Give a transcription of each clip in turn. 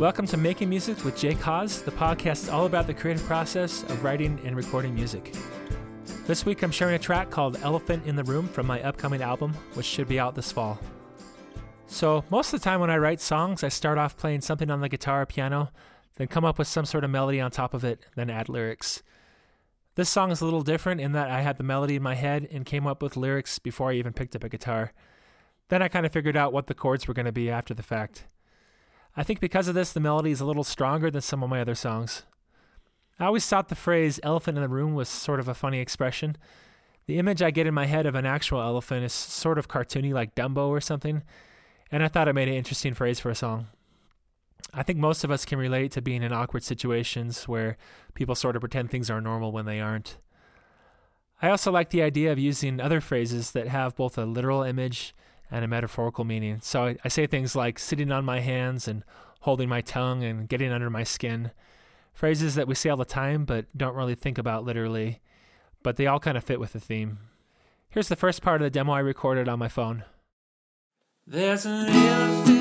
Welcome to Making Music with Jake Haas, the podcast all about the creative process of writing and recording music. This week I'm sharing a track called Elephant in the Room from my upcoming album, which should be out this fall. So, most of the time when I write songs, I start off playing something on the guitar or piano, then come up with some sort of melody on top of it, then add lyrics. This song is a little different in that I had the melody in my head and came up with lyrics before I even picked up a guitar. Then I kind of figured out what the chords were going to be after the fact. I think because of this, the melody is a little stronger than some of my other songs. I always thought the phrase elephant in the room was sort of a funny expression. The image I get in my head of an actual elephant is sort of cartoony, like Dumbo or something, and I thought it made an interesting phrase for a song. I think most of us can relate to being in awkward situations where people sort of pretend things are normal when they aren't. I also like the idea of using other phrases that have both a literal image and a metaphorical meaning. So I, I say things like sitting on my hands and holding my tongue and getting under my skin. Phrases that we say all the time but don't really think about literally, but they all kind of fit with the theme. Here's the first part of the demo I recorded on my phone. There's an elephant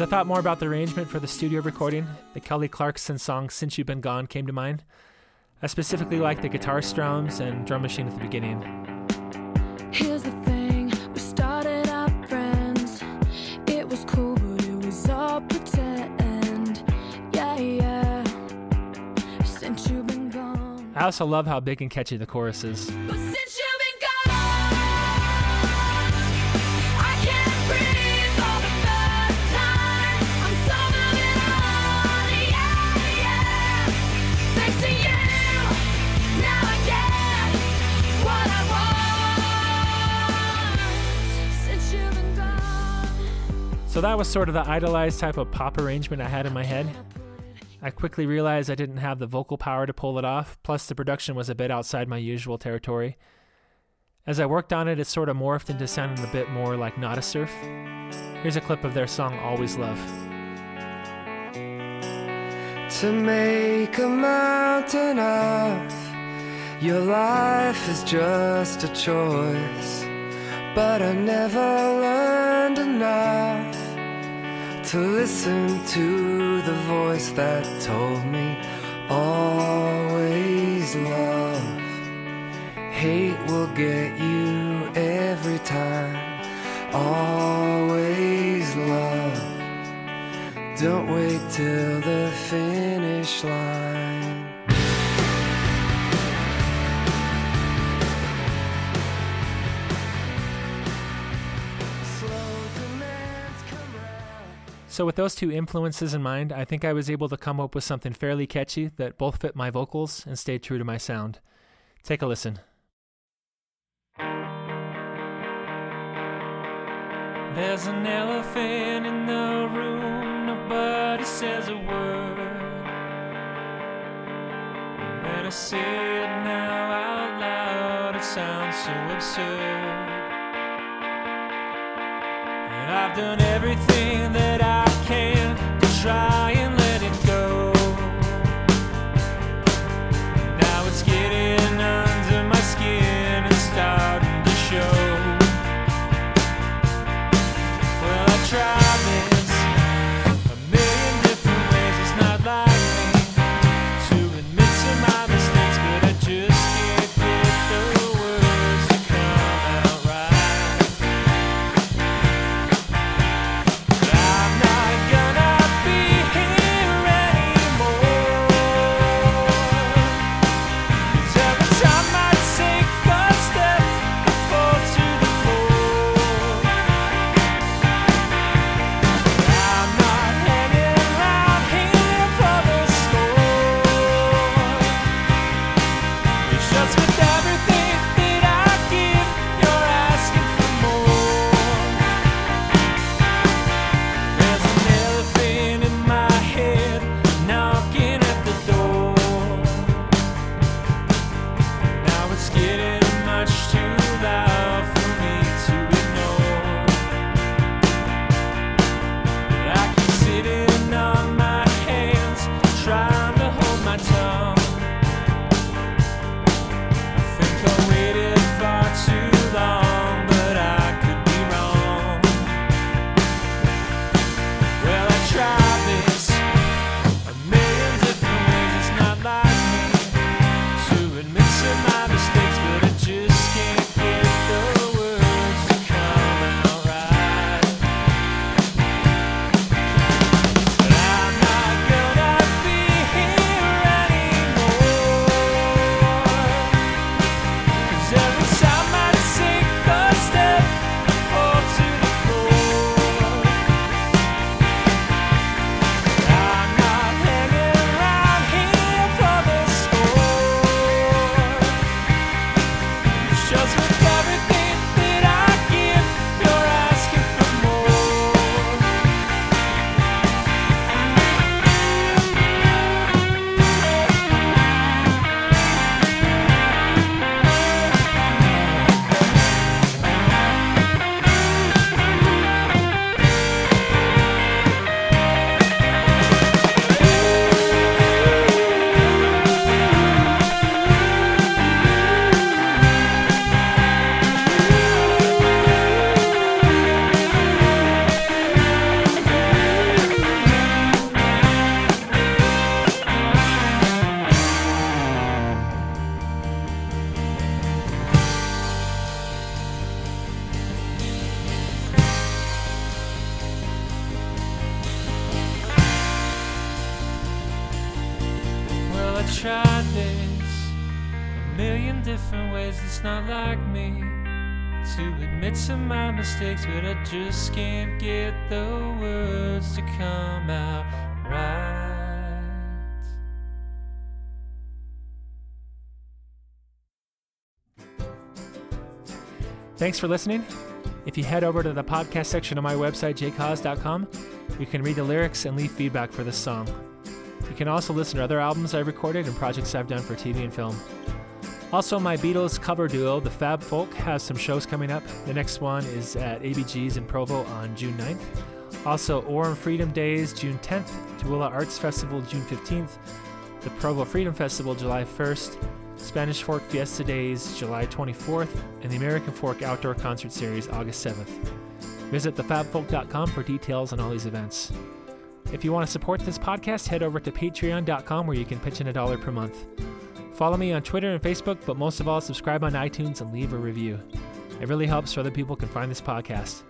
As I thought more about the arrangement for the studio recording, the Kelly Clarkson song Since You've Been Gone came to mind. I specifically like the guitar strums and drum machine at the beginning. Here's the thing, we started out friends. It was cool, but it was all pretend. Yeah, yeah. Since you've been gone. I also love how big and catchy the chorus is. So that was sort of the idolized type of pop arrangement I had in my head. I quickly realized I didn't have the vocal power to pull it off, plus the production was a bit outside my usual territory. As I worked on it, it sort of morphed into sounding a bit more like Nada Surf. Here's a clip of their song Always Love. to make a mountain of your life is just a choice but i never to listen to the voice that told me always love. Hate will get you every time. Always love. Don't wait till the finish line. So, with those two influences in mind, I think I was able to come up with something fairly catchy that both fit my vocals and stayed true to my sound. Take a listen. There's an elephant in the room, nobody says a word. And when I say it now out loud, it sounds so absurd. And I've done everything that I can to try my tongue. I tried this a million different ways. It's not like me to admit to my mistakes, but I just can't get the words to come out right. Thanks for listening. If you head over to the podcast section of my website, jakehaas.com, you can read the lyrics and leave feedback for this song. Can also listen to other albums I've recorded and projects I've done for TV and film. Also, my Beatles cover duo, the Fab Folk, has some shows coming up. The next one is at ABG's in Provo on June 9th. Also, Orem Freedom Days, June 10th, Tooele Arts Festival, June 15th, the Provo Freedom Festival, July 1st, Spanish Fork Fiesta Days, July 24th, and the American Fork Outdoor Concert Series, August 7th. Visit thefabfolk.com for details on all these events. If you want to support this podcast, head over to patreon.com where you can pitch in a dollar per month. Follow me on Twitter and Facebook, but most of all, subscribe on iTunes and leave a review. It really helps so other people can find this podcast.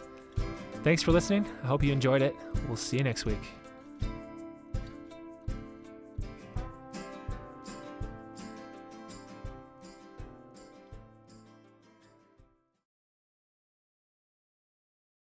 Thanks for listening. I hope you enjoyed it. We'll see you next week.